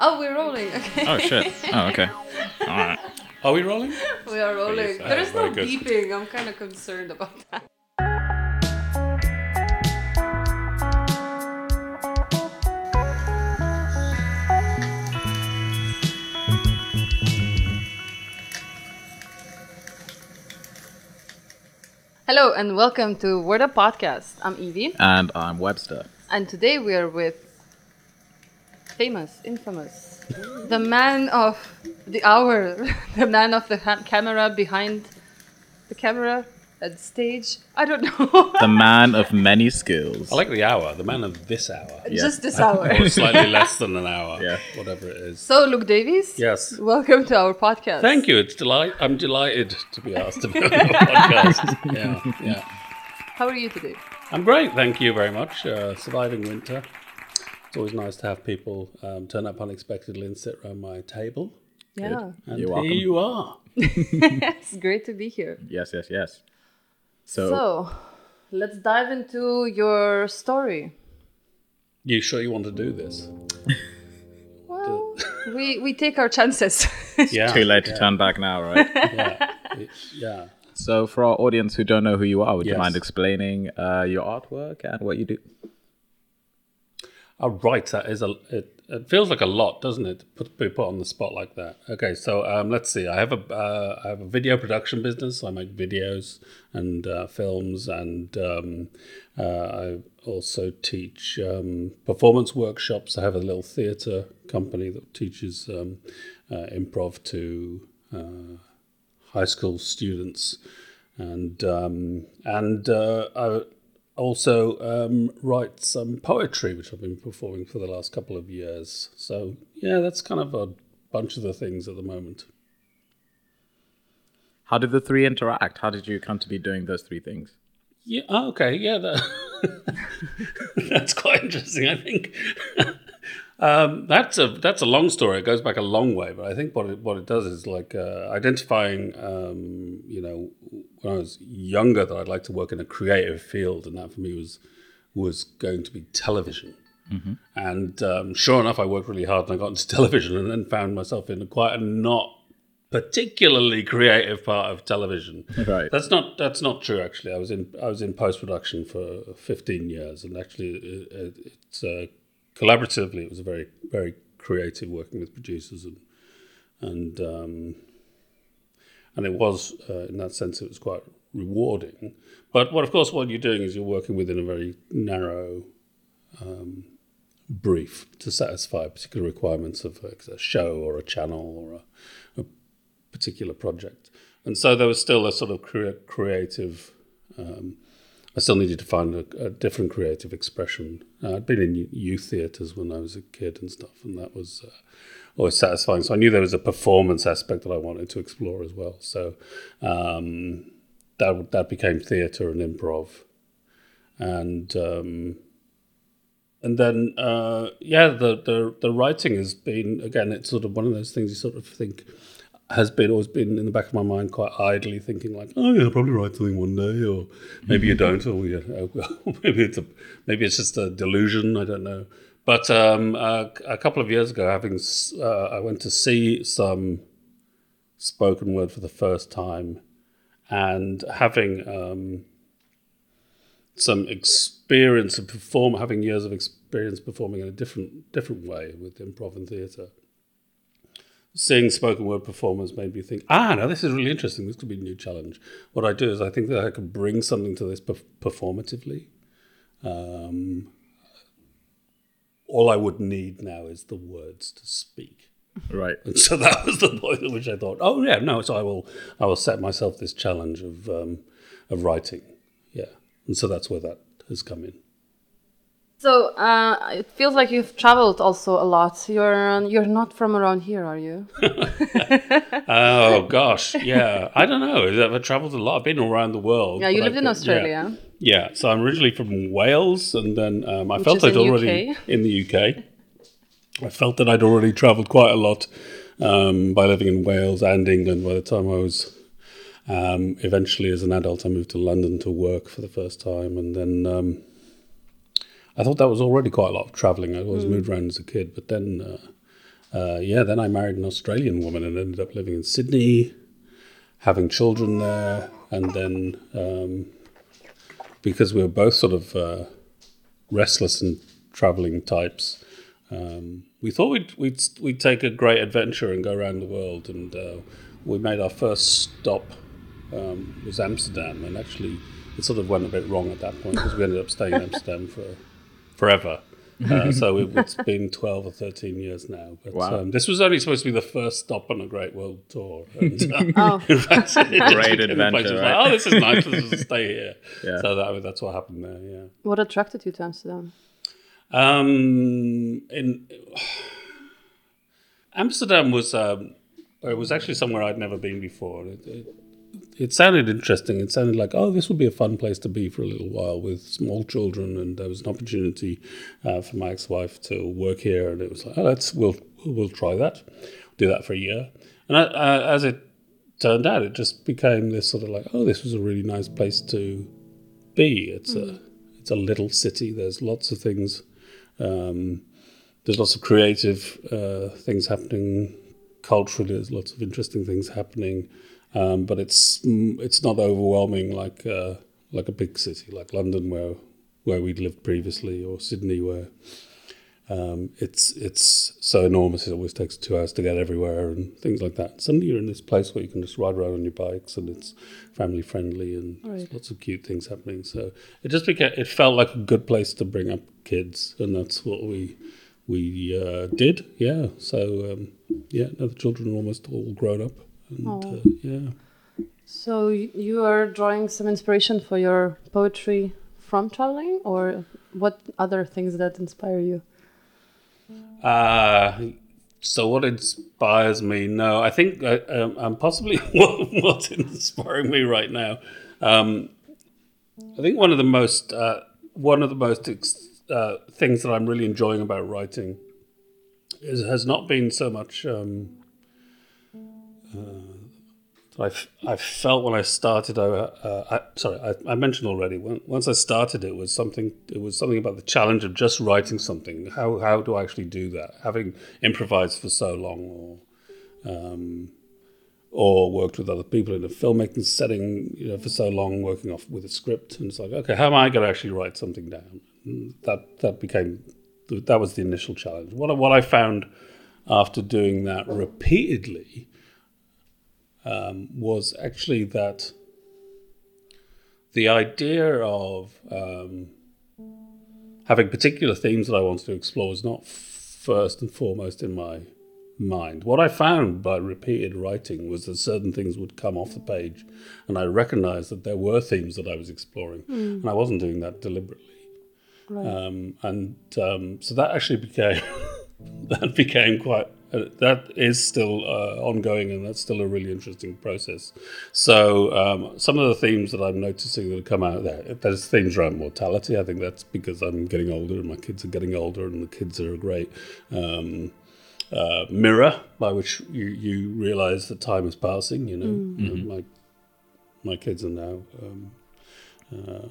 Oh, we're rolling. Okay. Oh shit. Oh okay. All right. Are we rolling? we are rolling. Please. There is no good. beeping. I'm kind of concerned about that. Hello and welcome to Word Up Podcast. I'm Evie, And I'm Webster. and today we are with famous, infamous, the man of the hour, the man of the ha- camera behind the camera at stage. I don't know. The man of many skills. I like the hour, the man of this hour. Just this hour. Or slightly less than an hour. Yeah. Whatever it is. So, Luke Davies. Yes. Welcome to our podcast. Thank you. It's delight. I'm delighted to be asked to be on your podcast. Yeah, yeah. How are you today? I'm great. Thank you very much. Uh, surviving winter. It's always nice to have people um, turn up unexpectedly and sit around my table. Yeah, And You're here welcome. you are. it's great to be here. Yes, yes, yes. So, So, let's dive into your story. You sure you want to do this? Well, we we take our chances. Yeah. too late to yeah, turn back now, right? Yeah. Yeah. so, for our audience who don't know who you are, would you mind explaining uh, your artwork and what you do? Right. That is a. It, it feels like a lot, doesn't it? Put, be put on the spot like that. Okay, so um, let's see. I have a uh, I have a video production business. I make videos and uh, films, and um, uh, I also teach um, performance workshops. I have a little theatre company that teaches um, uh, improv to uh, high school students, and um, and uh, I also um, write some poetry, which I've been performing for the last couple of years. So yeah, that's kind of a bunch of the things at the moment. How did the three interact? How did you come to be doing those three things? Yeah. oh, okay. Yeah. That, that's quite interesting. I think um, that's a that's a long story. It goes back a long way, but I think what it what it does is like uh, identifying. Um, you know, when I was younger, that I'd like to work in a creative field, and that for me was was going to be television. And um, sure enough, I worked really hard and I got into television, and then found myself in quite a not particularly creative part of television. Right. That's not that's not true. Actually, I was in I was in post production for fifteen years, and actually, it, it, it's uh, collaboratively. It was a very very creative working with producers and and um, and it was uh, in that sense it was quite rewarding. But what of course what you're doing is you're working within a very narrow um, brief to satisfy particular requirements of a, a show or a channel or a, a particular project. And so there was still a sort of crea- creative. Um, I still needed to find a, a different creative expression. Uh, I'd been in youth theatres when I was a kid and stuff, and that was uh, always satisfying. So I knew there was a performance aspect that I wanted to explore as well. So um, that that became theatre and improv, and um, and then uh, yeah, the, the the writing has been again. It's sort of one of those things you sort of think has been always been in the back of my mind, quite idly thinking like, oh yeah, I'll probably write something one day, or maybe you don't, or yeah, maybe it's a maybe it's just a delusion. I don't know. But um, uh, a couple of years ago, having uh, I went to see some spoken word for the first time, and having um, some experience of perform, having years of experience performing in a different different way with improv and theatre. Seeing spoken word performers made me think, ah, now this is really interesting. This could be a new challenge. What I do is I think that I could bring something to this perf- performatively. Um, all I would need now is the words to speak. Right. And so that was the point at which I thought, oh yeah, no, so I will, I will set myself this challenge of, um, of writing, yeah, and so that's where that has come in. So uh, it feels like you've traveled also a lot. You're you're not from around here, are you? Oh gosh, yeah, I don't know. I've traveled a lot. I've been around the world. Yeah, you lived I in Australia. Yeah. yeah, so I'm originally from Wales, and then um, I Which felt I'd in already UK. in the UK. I felt that I'd already travelled quite a lot um, by living in Wales and England. By the time I was um, eventually, as an adult, I moved to London to work for the first time, and then um, I thought that was already quite a lot of travelling. I always moved around as a kid, but then uh, uh, yeah, then I married an Australian woman and ended up living in Sydney, having children there, and then um, because we were both sort of uh, restless and traveling types, um, we thought we'd, we'd we'd take a great adventure and go around the world, and uh, we made our first stop um, was Amsterdam, and actually it sort of went a bit wrong at that point because we ended up staying in Amsterdam for forever. Uh, so it, it's been 12 or 13 years now. But Wow. um, this was only supposed to be the first stop on a Great World Tour. And, uh, Oh. in fact, it just Great became a place adventure, right? Like, oh, this is nice. Let's just stay here. Yeah. So that, that's what happened there, yeah. What attracted you to Amsterdam? Um, in Amsterdam was um, it was actually somewhere I'd never been before. It, it, it sounded interesting. It sounded like oh, this would be a fun place to be for a little while with small children, and there was an opportunity uh, for my ex-wife to work here, and it was like oh, let's we'll we'll try that, do that for a year, and I, uh, as it turned out, it just became this sort of like oh, this was a really nice place to be. It's a it's a little city. There's lots of things. Um, there's lots of creative uh, things happening culturally. There's lots of interesting things happening, um, but it's mm, it's not overwhelming like uh, like a big city like London, where where we'd lived previously, or Sydney, where um, it's it's so enormous. It always takes two hours to get everywhere and things like that. Suddenly you're in this place where you can just ride around on your bikes and it's family friendly and Right. lots of cute things happening. So it just became it felt like a good place to bring up kids, and that's what we we uh, did. Yeah. So um, yeah, now the children are almost all grown up, and uh, yeah. So you are drawing some inspiration for your poetry from traveling, or what other things that inspire you? Uh, so what inspires me? No, I think uh, um, I'm possibly what, what's inspiring me right now. Um, I think one of the most uh, one of the most ex- uh, things that I'm really enjoying about writing is has not been so much. Um, uh, I've I felt when I started. Uh, uh, I, sorry, I, I mentioned already. Once I started, it was something. It was something about the challenge of just writing something. How how do I actually do that? Having improvised for so long, or um, or worked with other people in a filmmaking setting, you know, for so long, working off with a script, and it's like, okay, how am I going to actually write something down? And that that became that was the initial challenge. What what I found after doing that repeatedly um, was actually that the idea of um, having particular themes that I wanted to explore was not first and foremost in my mind. What I found by repeated writing was that certain things would come off the page, and I recognized that there were themes that I was exploring, and I wasn't doing that deliberately. Um, and um, so that actually became that became quite uh, that is still uh, ongoing and that's still a really interesting process. So um, some of the themes that i'm noticing that have come out there there's themes around mortality. I think that's because i'm getting older and my kids are getting older and the kids are a great um, uh, mirror by which you, you realize that time is passing you know? And my my kids are now um, uh,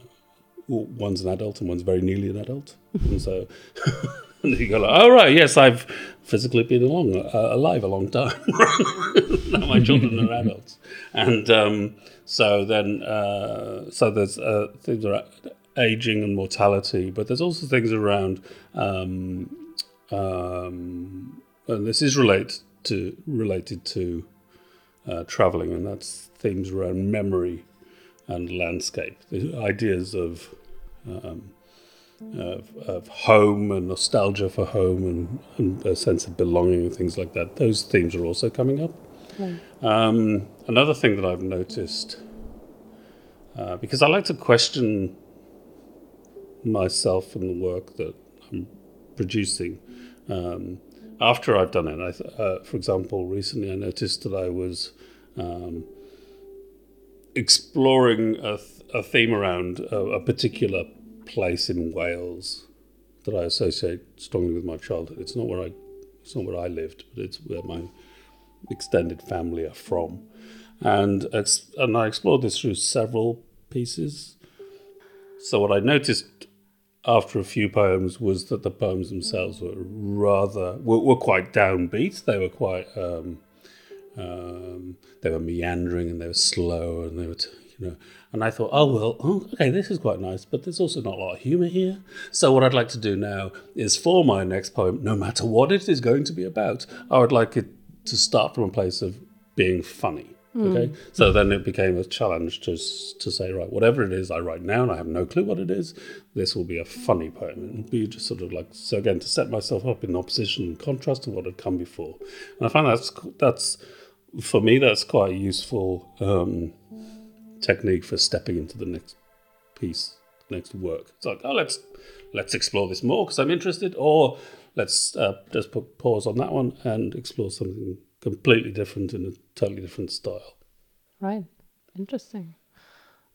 one's an adult and one's very nearly an adult, and so and you go like, "Oh right, yes, I've physically been along uh, alive a long time. now my children are adults, and um, so then uh, so there's uh, things around aging and mortality, but there's also things around, um, um, and this is related to related to uh, traveling, and that's themes around memory and landscape. The ideas of, um, of of home and nostalgia for home and, and a sense of belonging and things like that. Those themes are also coming up. Um, another thing that I've noticed, uh, because I like to question myself and the work that I'm producing. Um, after I've done it, I th- uh, for example, recently I noticed that I was um, exploring a, th- a theme around a, a particular place in Wales that I associate strongly with my childhood. It's not where I, it's not where I lived, but it's where my extended family are from, and it's and I explored this through several pieces. So what I noticed after a few poems was that the poems themselves were rather were, were quite downbeat. They were quite um, um, they were meandering and they were slow and they were t- you know. And I thought, oh well, oh, okay, this is quite nice, but there's also not a lot of humour here. So what I'd like to do now is for my next poem, no matter what it is going to be about, I would like it to start from a place of being funny. Okay, so then it became a challenge to to say, right, whatever it is I write now, and I have no clue what it is, this will be a funny poem. It'll be just sort of like so again to set myself up in opposition and contrast to what had come before, and I find that's that's for me that's quite a useful um, technique for stepping into the next piece, next work. It's like, oh, let's let's explore this more because I'm interested, or let's uh, just put pause on that one and explore something completely different in a totally different style. Right. Interesting.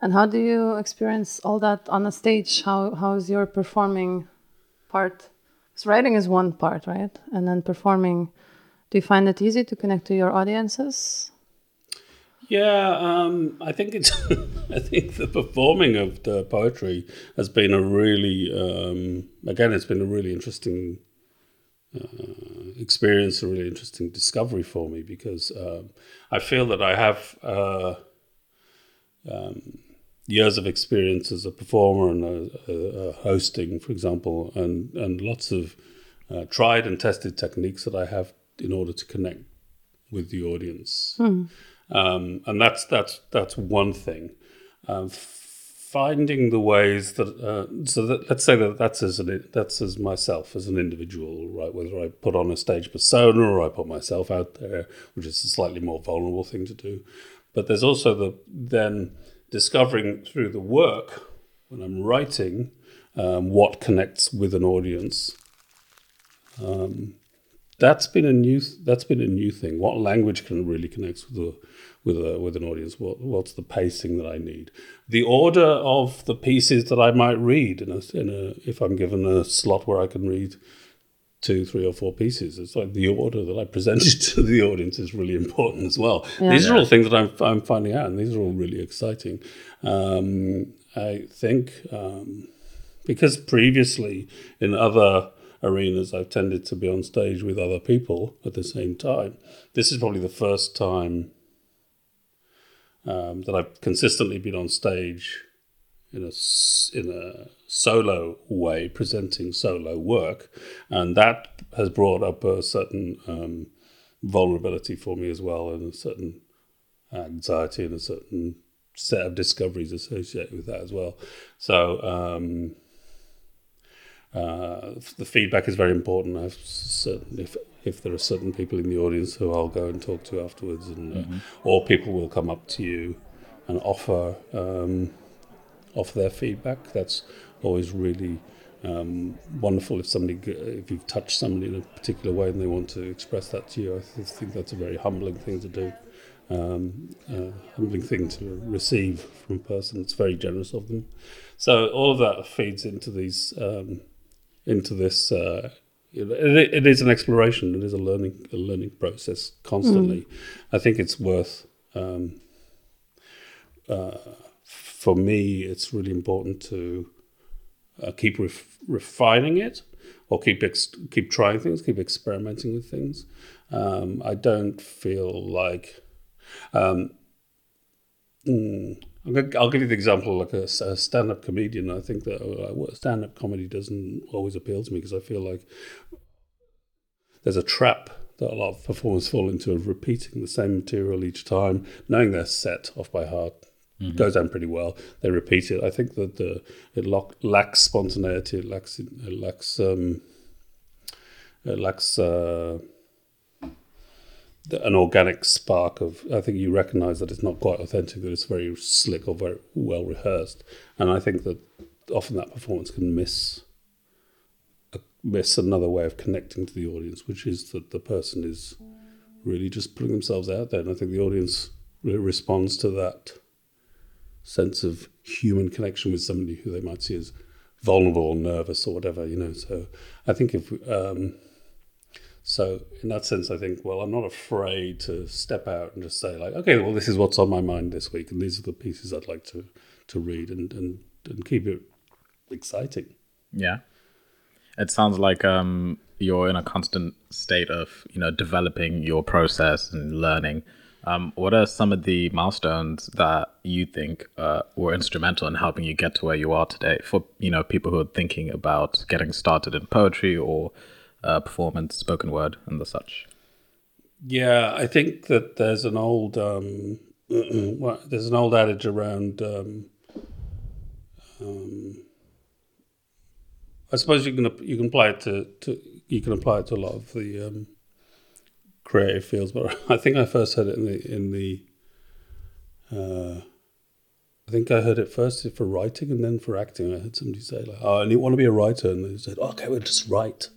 And how do you experience all that on a stage? How how is your performing part? Because writing is one part, right? And then performing. Do you find it easy to connect to your audiences? Yeah, um, I think it's. I think the performing of the poetry has been a really, um, again, it's been a really interesting uh, experience, a really interesting discovery for me because um, I feel that I have uh, um, years of experience as a performer and a, a, a hosting, for example, and and lots of uh, tried and tested techniques that I have in order to connect with the audience um, and that's that's that's one thing. Um, finding the ways that uh, so that, let's say that that's as an that's as myself as an individual, right? Whether I put on a stage persona or I put myself out there, which is a slightly more vulnerable thing to do. But there's also the then discovering through the work when I'm writing um, what connects with an audience. Um, that's been a new that's been a new thing. What language can really connect with a with a with an audience? What what's the pacing that I need? The order of the pieces that I might read in a, in a if I'm given a slot where I can read two, three, or four pieces. It's like the order that I presented to the audience is really important as well. These are all things that I'm I'm finding out, and these are all really exciting. Um, I think um, because previously in other arenas I've tended to be on stage with other people at the same time. This is probably the first time um, that I've consistently been on stage in a in a solo way, presenting solo work, and that has brought up a certain um, vulnerability for me as well, and a certain anxiety and a certain set of discoveries associated with that as well. So. Um, uh, the feedback is very important. I've certain, if there are certain people in the audience who I'll go and talk to afterwards, and uh, or people will come up to you and offer um, offer their feedback. That's always really um, wonderful. If somebody if you've touched somebody in a particular way and they want to express that to you, I th- think that's a very humbling thing to do. Um, uh, humbling thing to receive from a person. It's very generous of them. So all of that feeds into these um, into this. Uh, it, it is an exploration. It is a learning a learning process constantly. I think it's worth. Um, uh, for me, it's really important to uh, keep ref- refining it, or keep ex- keep trying things, keep experimenting with things. Um, I don't feel like. Um, mm, I'll give you the example like a stand-up comedian. I think that uh, stand-up comedy doesn't always appeal to me because I feel like there's a trap that a lot of performers fall into of repeating the same material each time, knowing their set off by heart. Goes down pretty well. They repeat it. I think that the it lock, lacks spontaneity. It lacks it lacks um, it lacks uh, an organic spark of. I think you recognise that it's not quite authentic. That it's very slick or very well rehearsed. And I think that often that performance can miss miss another way of connecting to the audience, which is that the person is really just putting themselves out there. And I think the audience responds to that sense of human connection with somebody who they might see as vulnerable or nervous or whatever, you know. So I think if, um, so in that sense, I think, well, I'm not afraid to step out and just say, like, okay, well, this is what's on my mind this week, and these are the pieces I'd like to, to read and, and, and keep it exciting. Yeah. It sounds like um, you're in a constant state of, you know, developing your process and learning. Um, what are some of the milestones that you think uh, were instrumental in helping you get to where you are today for, you know, people who are thinking about getting started in poetry or uh, performance, spoken word, and the such? Yeah, I think that there's an old um, well, there's an old adage around. Um, um, I suppose you can you can apply it to, to you can apply it to a lot of the um, creative fields, but I think I first heard it in the in the. Uh, I think I heard it first for writing and then for acting. I heard somebody say like, "Oh, and you want to be a writer," and they said, "Okay, we'll just write."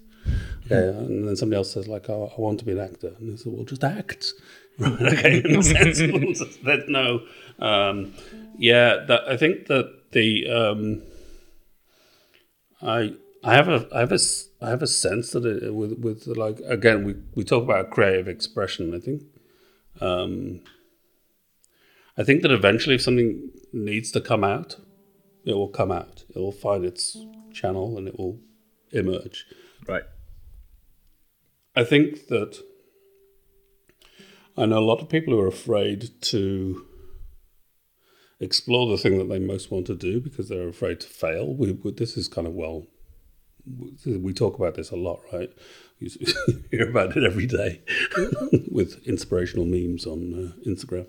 Okay, and then somebody else says like, "Oh, I want to be an actor," and they said, "Well, just act." Right. Okay. In a sense, there's no. Um, yeah, that, I think that the um, I I have a I have a I have a sense that it, with with like again we we talk about creative expression. I think. Um, I think that eventually, if something needs to come out, it will come out. It will find its channel and it will emerge. I think that I know a lot of people who are afraid to explore the thing that they most want to do because they're afraid to fail. We, we, this is kind of well, we talk about this a lot, right? You hear about it every day with inspirational memes on uh, Instagram.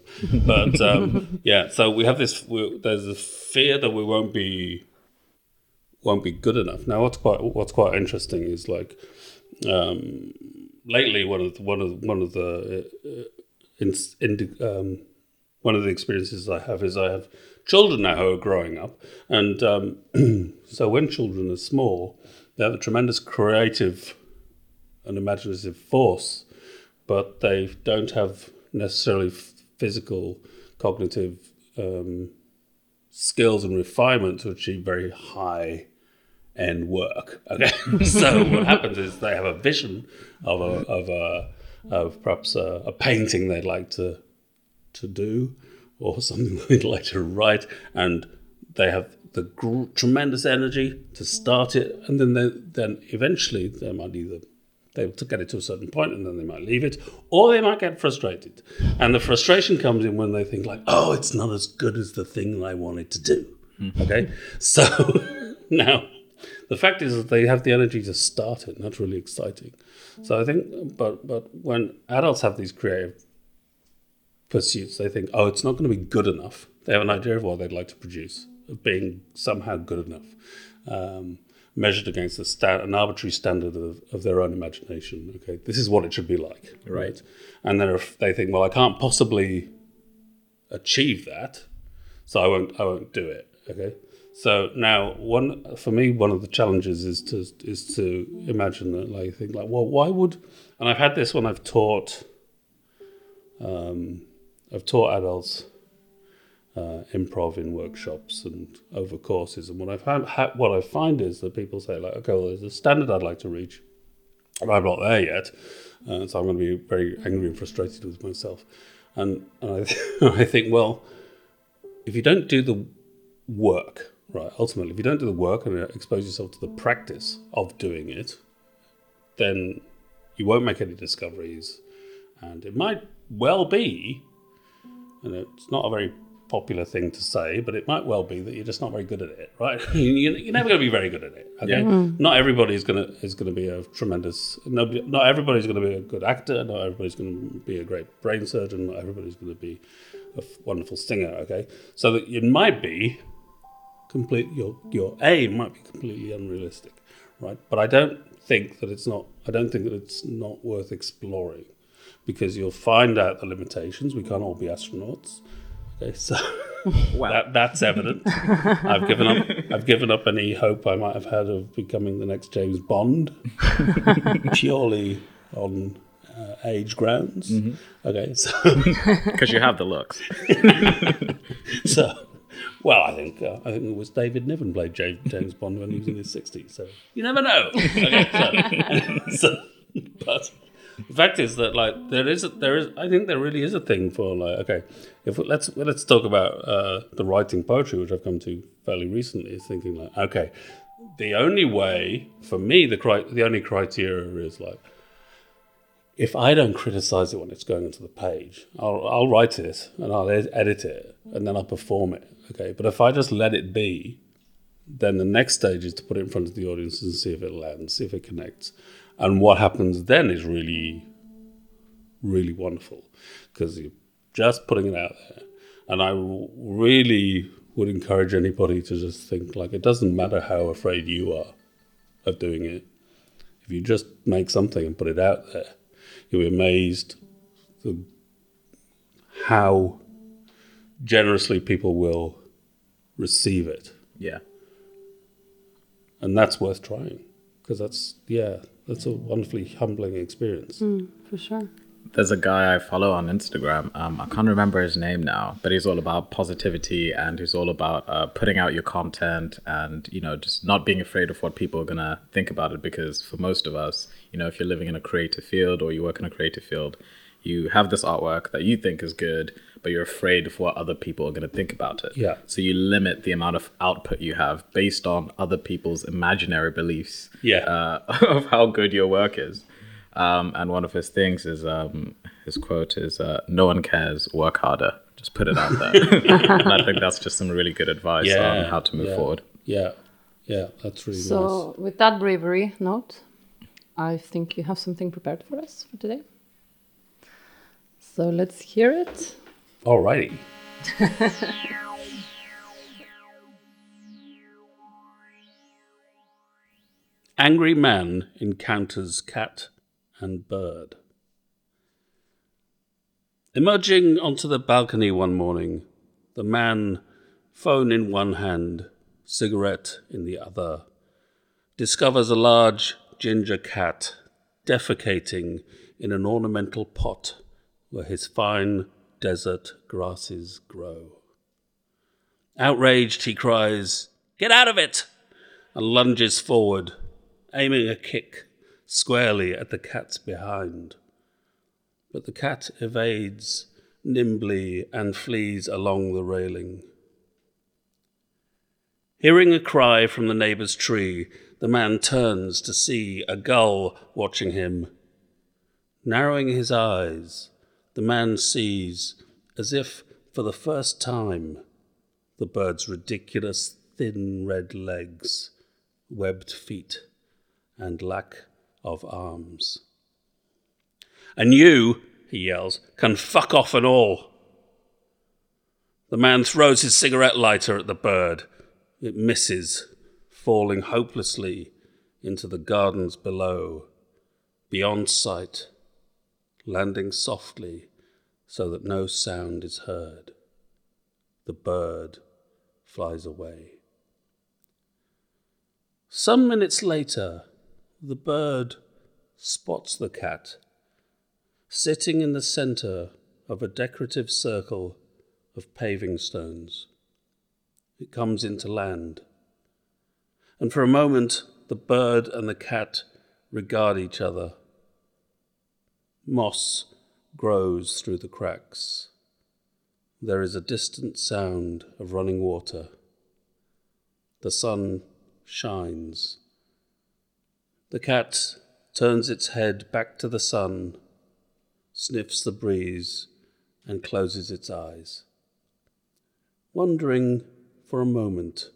But um, yeah, so we have this. We, there's a fear that we won't be won't be good enough. Now, what's quite what's quite interesting is like um, lately one of the, one of one of the uh, in, in um, one of the experiences I have is I have children now who are growing up, and um, so when children are small, they have a tremendous creative and imaginative force, but they don't have necessarily physical, cognitive um, skills and refinement to achieve very high end work. Okay, so what happens is they have a vision of a of a of perhaps a, a painting they'd like to to do or something they'd like to write, and they have the gr- tremendous energy to start it, and then they, then eventually they might either they will get it to a certain point and then they might leave it or they might get frustrated and the frustration comes in when they think like oh it's not as good as the thing i wanted to do mm-hmm. okay so now the fact is that they have the energy to start it and that's really exciting so I think, but but when adults have these creative pursuits, they think, oh, it's not going to be good enough. They have an idea of what they'd like to produce, of being somehow good enough, um, measured against a sta- an arbitrary standard of, of their own imagination. Okay, this is what it should be like, right? right? And then if they think, well, I can't possibly achieve that, so I won't, I won't do it. Okay, so now, one for me, one of the challenges is to is to imagine that, like, think like, well, why would? And I've had this when I've taught. Um, I've taught adults uh, improv in workshops and over courses, and what I've had, ha, what I find is that people say like, okay, well, there's a standard I'd like to reach, and I'm not there yet, uh, so I'm going to be very angry and frustrated with myself, and, and I, I think, well, if you don't do the work right? Ultimately, if you don't do the work and expose yourself to the practice of doing it, then you won't make any discoveries. And it might well be, and it's not a very popular thing to say, but it might well be that you're just not very good at it, right? you're never going to be very good at it. Okay, yeah. mm-hmm. not everybody is going to is going to be a tremendous. Nobody, not everybody's going to be a good actor. Not everybody's going to be a great brain surgeon. Not everybody's going to be a wonderful singer. Okay, so that it might be complete your your aim might be completely unrealistic, right? But I don't think that it's not. I don't think that it's not worth exploring, because you'll find out the limitations. We can't all be astronauts. Okay, so that, that's evident. I've given up. I've given up any hope I might have had of becoming the next James Bond, purely on uh, age grounds. Mm-hmm. Okay, so because you have the looks. so well, I think uh, I think it was David Niven played James Bond when he was in his sixties. So you never know. Okay, so, so, but the fact is that like there is a, there is I think there really is a thing for like okay if let's let's talk about uh, the writing poetry which I've come to fairly recently is thinking like okay the only way for me, the cri- the only criteria is like if I don't criticize it when it's going onto the page, I'll I'll write it and I'll ed- edit it and then I'll perform it. Okay, but if I just let it be, then the next stage is to put it in front of the audience and see if it lands, see if it connects, and what happens then is really, really wonderful because you're just putting it out there. And I really would encourage anybody to just think like it doesn't matter how afraid you are of doing it. If you just make something and put it out there, you'll be amazed how generously people will receive it. Yeah. And that's worth trying because that's, yeah, that's a wonderfully humbling experience. For sure. There's a guy I follow on Instagram. Um, I can't remember his name now, but he's all about positivity and he's all about uh, putting out your content and you know just not being afraid of what people are gonna think about it. Because for most of us, you know, if you're living in a creative field or you work in a creative field, you have this artwork that you think is good, but you're afraid of what other people are gonna think about it. Yeah. So you limit the amount of output you have based on other people's imaginary beliefs Yeah. uh, of how good your work is. Um, and one of his things is um, his quote is uh, "No one cares. Work harder. Just put it out there." and I think that's just some really good advice on how to move yeah, forward. Yeah, yeah, that's really nice. So, with that bravery note, I think you have something prepared for us for today. So, let's hear it. Alrighty. Angry man encounters cat and bird. Emerging onto the balcony one morning, the man, phone in one hand, cigarette in the other, discovers a large ginger cat defecating in an ornamental pot where his fine desert grasses grow. Outraged, he cries, Get out of it! and lunges forward, aiming a kick squarely at the cat's behind. But the cat evades nimbly and flees along the railing. Hearing a cry from the neighbour's tree, the man turns to see a gull watching him. Narrowing his eyes, the man sees, as if for the first time, the bird's ridiculous thin red legs, webbed feet, and lack of arms. And you, he yells, can fuck off and all. The man throws his cigarette lighter at the bird. It misses, falling hopelessly into the gardens below, beyond sight, landing softly so that no sound is heard. The bird flies away. Some minutes later, the bird spots the cat sitting in the center of a decorative circle of paving stones. It comes into land. And for a moment, the bird and the cat regard each other. Moss grows through the cracks. There is a distant sound of running water. The sun shines. The cat turns its head back to the sun, sniffs the breeze, and closes its eyes, wondering for a moment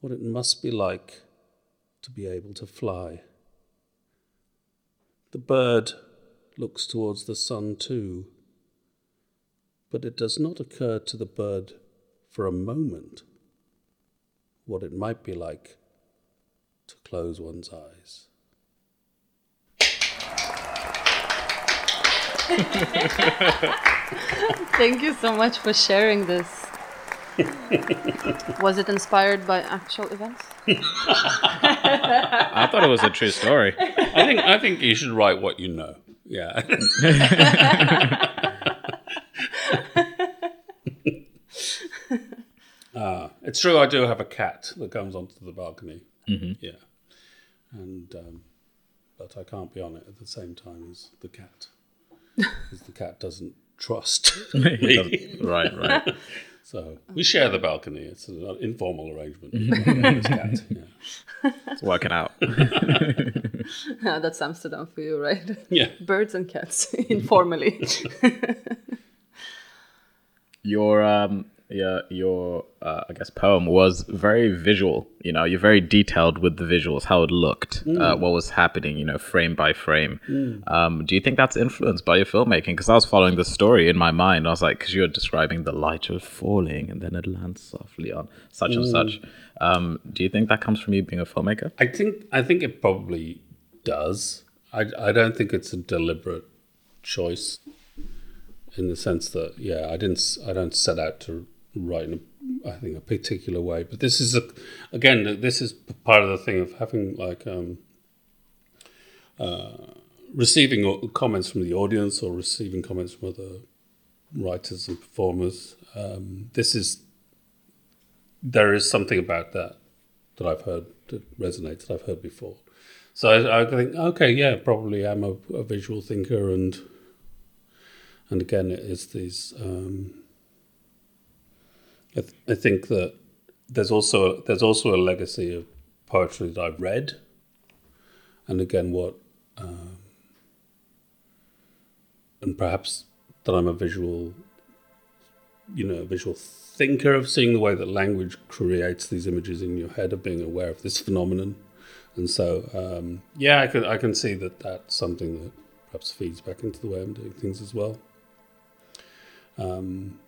what it must be like to be able to fly. The bird looks towards the sun too, but it does not occur to the bird for a moment what it might be like to close one's eyes. Thank you so much for sharing this. Was it inspired by actual events? I thought it was a true story. I think I think you should write what you know. Yeah. uh, it's true. I do have a cat that comes onto the balcony. Yeah, and um, but I can't be on it at the same time as the cat, because the cat doesn't trust He me. doesn't- right, right. So we share the balcony. It's an informal arrangement. Cat, yeah. It's working out. Yeah, that's Amsterdam for you, right? yeah. Birds and cats, informally. your um your your uh, I guess poem was very visual. You know, you're very detailed with the visuals, how it looked, uh, what was happening. You know, frame by frame. Um, do you think that's influenced by your filmmaking? Because I was following the story in my mind. I was like, because you're describing the light was falling and then it lands softly on such and such. Um, do you think that comes from you being a filmmaker? I think I think it probably does. I I don't think it's a deliberate choice in the sense that yeah, I didn't s- I don't set out to write in a, I think a particular way, but this is a again this is part of the thing of having like um uh receiving comments from the audience or receiving comments from other writers and performers. Um, this is there is something about that that I've heard that resonates that I've heard before. So I, I think, okay, yeah, probably I'm a, a visual thinker, and and again, it is these. Um, I, th- I think that there's also there's also a legacy of poetry that I've read, and again, what um, and perhaps that I'm a visual, you know, a visual thinker of seeing the way that language creates these images in your head of being aware of this phenomenon. And so, um, yeah, I can I can see that that's something that perhaps feeds back into the way I'm doing things as well. Um,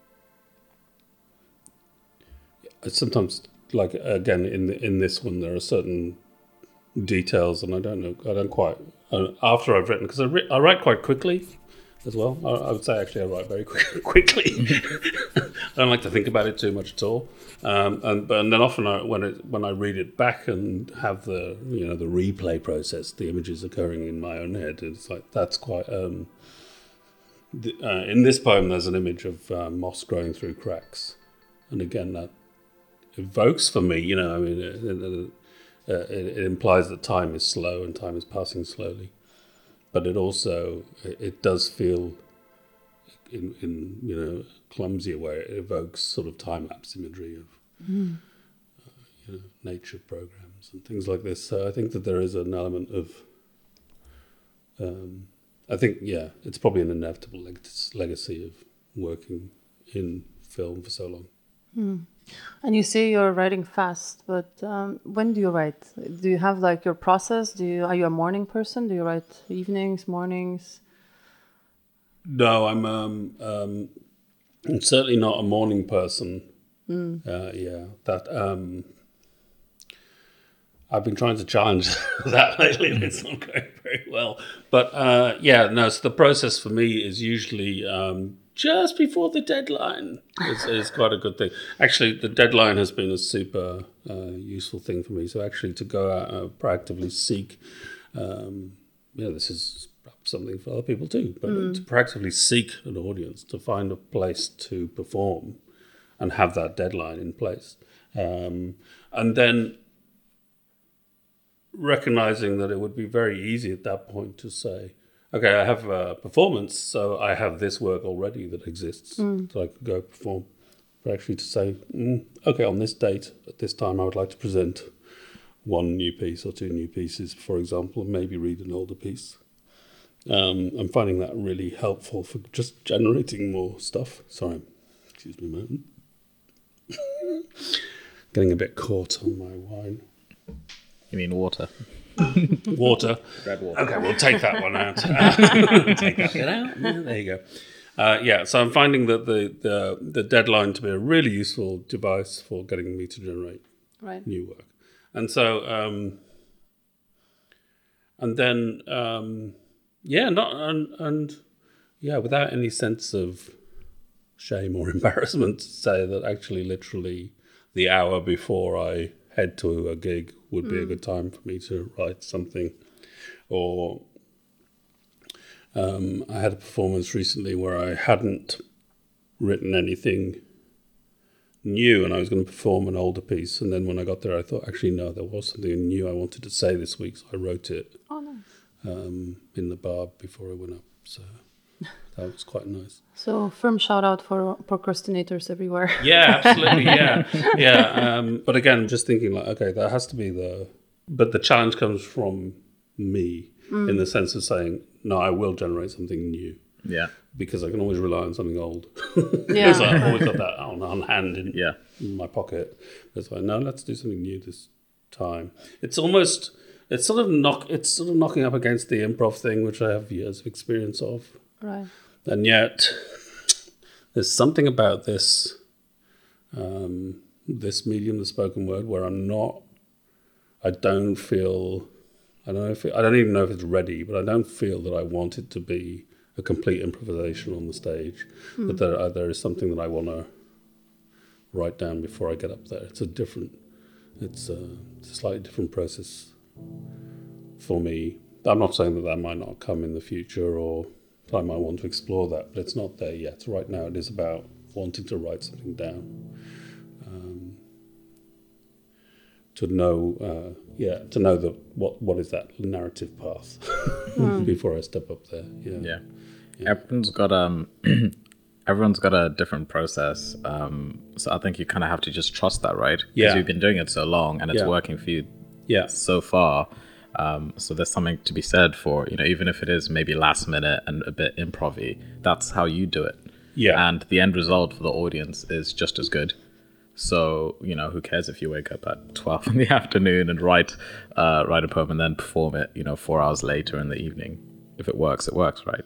sometimes, like again, in the, in this one, there are certain details, and I don't know, I don't quite. Uh, after I've written, because I, I write quite quickly as well. I, I would say actually I write very quick, quickly. I don't like to think about it too much at all. Um, and but and then often I, when it when I read it back and have the you know the replay process, the images occurring in my own head, it's like that's quite. Um, the, uh, in this poem, there's an image of uh, moss growing through cracks, and again that evokes for me. You know, I mean, it, it, it, implies that time is slow and time is passing slowly but it also it, does feel in, in you know clumsier way it evokes sort of time lapse imagery of uh, you know, nature programs and things like this. So I think that there is an element of um, I think yeah it's probably an inevitable leg- legacy of working in film for so long. And you say you're writing fast, but um, when do you write? Do you have like your process? Do you are you a morning person? Do you write evenings, mornings? No, I'm um, um, I'm certainly not a morning person. Uh, yeah, that um, I've been trying to challenge that lately, and it's not going very well. But uh, yeah, no. So the process for me is usually um, just before the deadline. Is, is quite a good thing. Actually, the deadline has been a super uh, useful thing for me. So actually, to go out and proactively seek um, yeah, this is perhaps something for other people too, but to proactively seek an audience, to find a place to perform and have that deadline in place. Um, and then recognizing that it would be very easy at that point to say, okay, I have a performance, so I have this work already that exists, so I could go perform. But actually to say, mm, okay, on this date, at this time, I would like to present one new piece or two new pieces, for example, and maybe read an older piece. Um, I'm finding that really helpful for just generating more stuff. Sorry, excuse me a moment. Getting a bit caught on my wine. You mean water? Water. Red water. Okay, we'll take that one out. take that bit out. Yeah, there you go. Uh, yeah, so I'm finding that the, the the deadline to be a really useful device for getting me to generate Right. new work. And so, um, and then, um, yeah, not and, and yeah, without any sense of shame or embarrassment, to say that actually, literally, the hour before I head to a gig would be a good time for me to write something, or um, I had a performance recently where I hadn't written anything new and I was going to perform an older piece. And then when I got there, I thought, actually, no, there was something new I wanted to say this week. So I wrote it Oh, nice. um, in the bar before I went up. So that was quite nice. So firm shout out for procrastinators everywhere. Yeah, absolutely. Yeah, yeah. Um, but again, just thinking like, okay, that has to be the. But the challenge comes from me in the sense of saying, no, I will generate something new Yeah. because I can always rely on something old. Yeah. Because I've always got that on, on hand in, Yeah. in my pocket. It's like, no, let's do something new this time. It's almost, it's sort of knock, it's sort of knocking up against the improv thing, which I have years of experience of. Right. And yet, there's something about this, um, this medium, the spoken word, where I'm not, I don't feel, I don't know if it, I don't even know if it's ready, but I don't feel that I want it to be a complete improvisation on the stage. But there, uh, there is something that I want to write down before I get up there. It's a different, it's a, it's a slightly different process for me. I'm not saying that that might not come in the future or I might want to explore that, but it's not there yet. Right now, it is about wanting to write something down. Um, to know, uh, yeah, to know that what what is that narrative path before I step up there. Yeah, Yeah. Everyone's got um everyone's got a different process. Um so I think you kind of have to just trust that, right? Because Yeah. you've been doing it so long and it's Yeah. working for you yeah, so far. Um, so there's something to be said for, you know, even if it is maybe last minute and a bit improv that's how you do it. Yeah. And the end result for the audience is just as good. So, you know, who cares if you wake up at 12 in the afternoon and write uh, write a poem and then perform it, you know, four hours later in the evening? If it works, it works, right?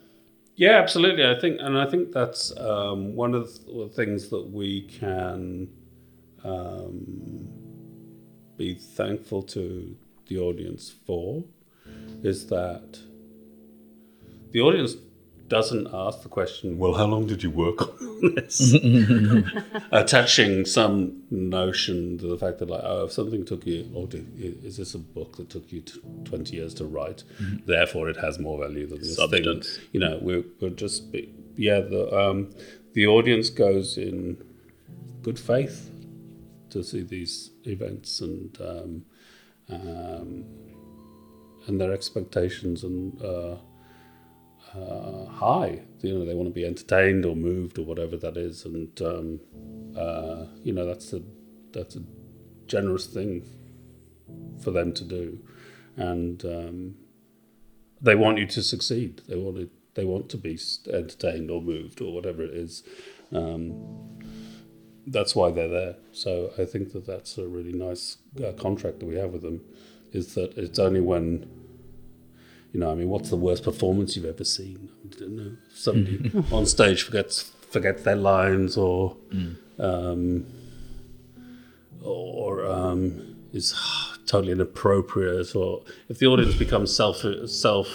Yeah, absolutely. I think, and I think that's um, one of the things that we can um, be thankful to the audience for is that the audience doesn't ask the question, "Well, how long did you work on this?" Attaching some notion to the fact that, like, oh, if something took you, or did, is this a book that took you twenty years to write? Therefore, it has more value than this Substance. thing. You know, we're we're just be- yeah. The um, the audience goes in good faith to see these events and um, um, and their expectations and uh, uh, high. You know, they want to be entertained or moved or whatever that is, and um, uh, you know that's a that's a generous thing for them to do, and um, they want you to succeed. They want it, They want to be entertained or moved or whatever it is. Um, that's why they're there. So I think that that's a really nice uh, contract that we have with them. Is that it's only when you know, I mean, what's the worst performance you've ever seen? I don't know. Somebody on stage forgets forgets their lines or um, or um, is totally inappropriate, or if the audience becomes self self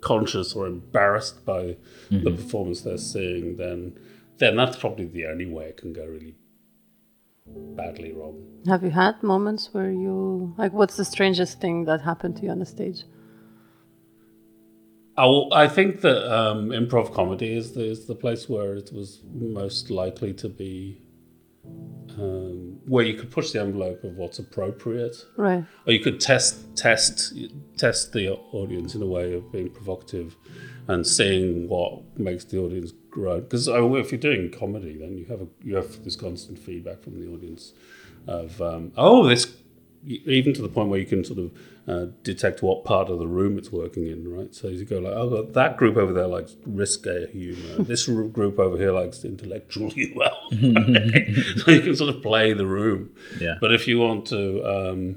conscious or embarrassed by the performance they're seeing, then then that's probably the only way it can go really badly wrong. Have you had moments where you like? What's the strangest thing that happened to you on the stage? I, will- I think that um, improv comedy is the, is the place where it was most likely to be um, where you could push the envelope of what's appropriate, Right. or you could test test test the audience in a way of being provocative and seeing what makes the audience grow. Because if you're doing comedy, then you have a, you have this constant feedback from the audience of um, oh this even to the point where you can sort of uh, detect what part of the room it's working in, right? So you go like, oh, that group over there likes risque humor. this group over here likes intellectual humor. so you can sort of play the room. Yeah. But if you want to, um,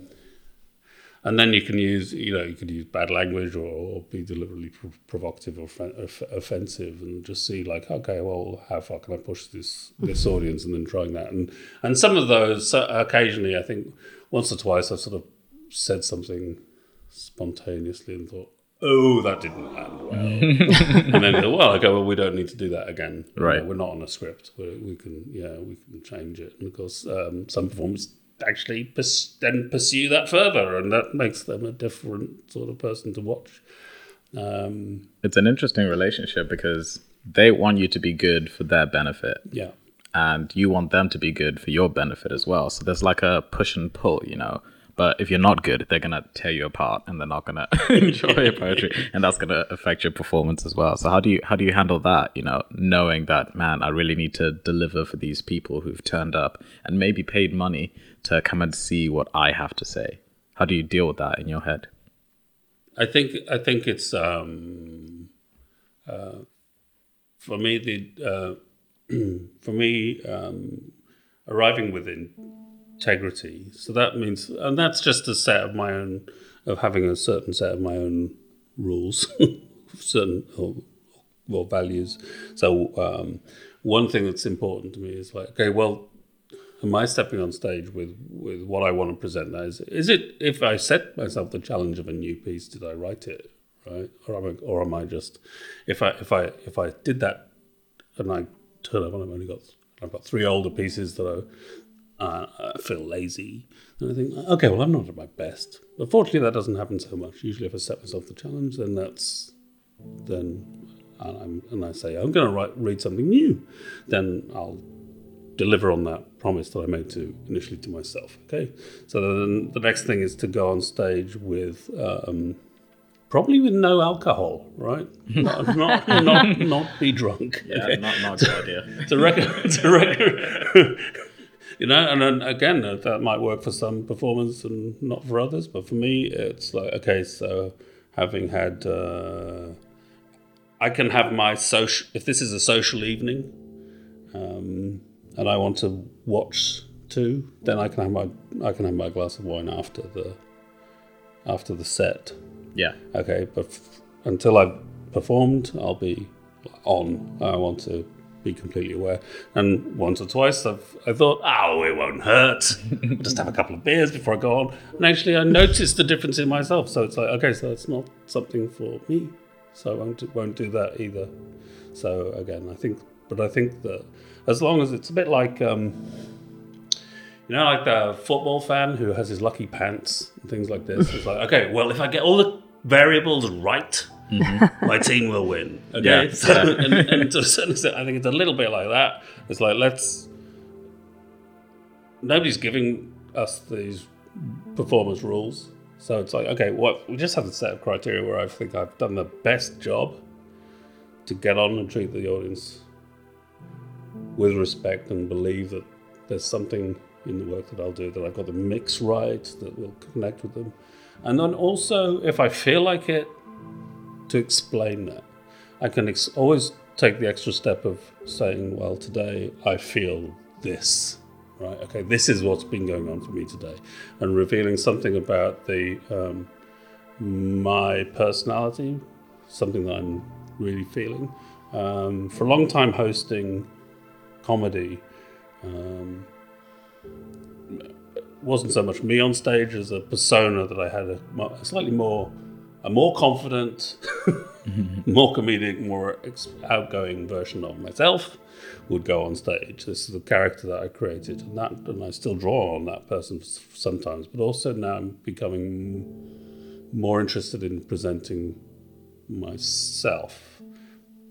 and then you can use, you know, you could use bad language or, or be deliberately pro- provocative or off- offensive, and just see like, okay, well, how far can I push this this audience, and then trying that, and and some of those so occasionally, I think once or twice, I've sort of said something spontaneously and thought. Oh, that didn't land well. and then, well, I go, well, we don't need to do that again. You know, Right. we're not on a script. we we can, yeah, we can change it. And of course, um, some performers actually pers- then pursue that further, and that makes them a different sort of person to watch. Um, It's an interesting relationship because they want you to be good for their benefit yeah, and you want them to be good for your benefit as well. So there's like a push and pull, you know. But if you're not good, they're gonna tear you apart, and they're not gonna enjoy your poetry, and that's gonna affect your performance as well. So how do you how do you handle that? You know, knowing that man, I really need to deliver for these people who've turned up and maybe paid money to come and see what I have to say. How do you deal with that in your head? I think I think it's um, uh, for me the uh, for me um, arriving with integrity. So that means, and that's just a set of my own of having a certain set of my own rules, certain or, or values. So um, one thing that's important to me is like, okay, well, am I stepping on stage with with what I want to present? Now, is is it if I set myself the challenge of a new piece, did I write it right, or am I, or am I just if I if I if I did that and I turn up and I've only got I've got three older pieces that I, uh, I feel lazy, and I think okay, well I'm not at my best. But fortunately, that doesn't happen so much. Usually, if I set myself the challenge, then that's then and, I'm, and I say I'm going to write read something new, then I'll deliver on that promise that I made to initially to myself. Okay, so then the next thing is to go on stage with. Um, probably with no alcohol, right? not, not, not, not be drunk. Yeah, okay? not not a good idea. Record. It's a record. You know, and then again, uh, that might work for some performers and not for others. But for me, it's like okay, so having had, uh, I can have my social. If this is a social evening, um, and I want to watch too, then I can have my I can have my glass of wine after the after the set. Yeah, Okay, but f- until I've performed, I'll be on. I want to be completely aware. And once or twice, I've I thought, oh, it won't hurt. I'll just have a couple of beers before I go on. And actually, I noticed the difference in myself. So it's like, okay, so it's not something for me. So I won't do, won't do that either. So again, I think, but I think that as long as it's a bit like. Um, you know, like the football fan who has his lucky pants and things like this. It's like, okay, well, if I get all the variables right, Mm-hmm. my team will win. Okay, Yeah, so. And, and to a certain extent, I think it's a little bit like that. It's like let's. Nobody's giving us these performance rules, so it's like, okay, what we just have a set of criteria where I think I've done the best job to get on and treat the audience with respect and believe that there's something in the work that I'll do that I've got the mix right that will connect with them. And then also, if I feel like it, to explain that. I can ex- always take the extra step of saying, well, today I feel this. Right? Okay, this is what's been going on for me today. And revealing something about the um, my personality, something that I'm really feeling. Um, for a long time hosting comedy, um, wasn't so much me on stage as a persona that I had a, a slightly more, a more confident, more comedic, more outgoing version of myself would go on stage. This is the character that I created, and that, and I still draw on that person sometimes. But also now I'm becoming more interested in presenting myself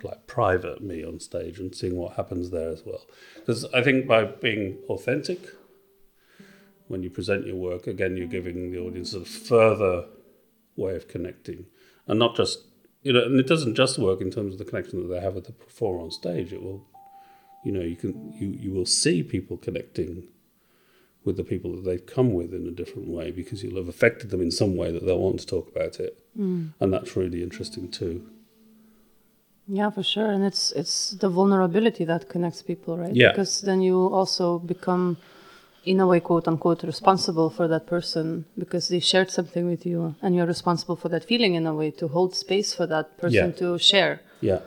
like private me on stage and seeing what happens there as well. Because I think by being authentic, when you present your work, again, you're giving the audience a further way of connecting, and not just you know, and it doesn't just work in terms of the connection that they have with the performer on stage. It will, you know, you can you you will see people connecting with the people that they've come with in a different way because you'll have affected them in some way that they'll want to talk about it, mm. and that's really interesting too. Yeah, for sure, and it's it's the vulnerability that connects people, right? Yeah. Because then you also become, in a way, quote unquote, responsible for that person because they shared something with you, and you're responsible for that feeling in a way to hold space for that person Yeah. to share, Yeah.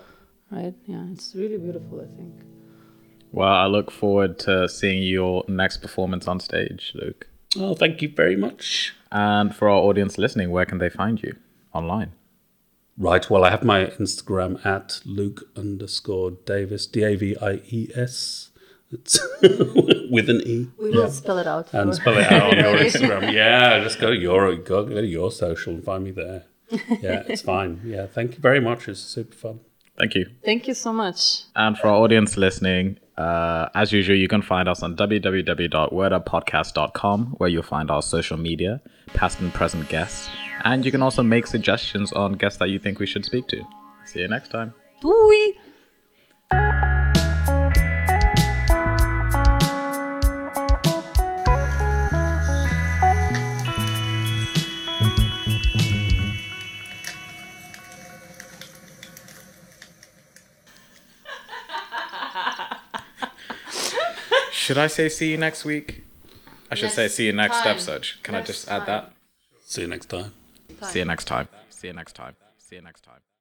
right? Yeah, it's really beautiful, I think. Well, I look forward to seeing your next performance on stage, Luke. Oh, thank you very much. And for our audience listening, where can they find you online? Right. Well, I have my Instagram at Luke underscore Davies, D A V I E S. It's with an E. We will spell it out. And for- spell it out on your Instagram. Yeah, just go to your go, go to your social and find me there. Yeah, it's fine. Yeah, thank you very much. It's super fun. Thank you. Thank you so much. And for our audience listening, uh, as usual, you can find us on www.wordupodcast.com, where you'll find our social media, past and present guests, and you can also make suggestions on guests that you think we should speak to. See you next time. Doei! Should I say see you next week? I should say see you next time. episode. Can I Next just add time. that? See you next time. See you next time. See you next time. See you next time.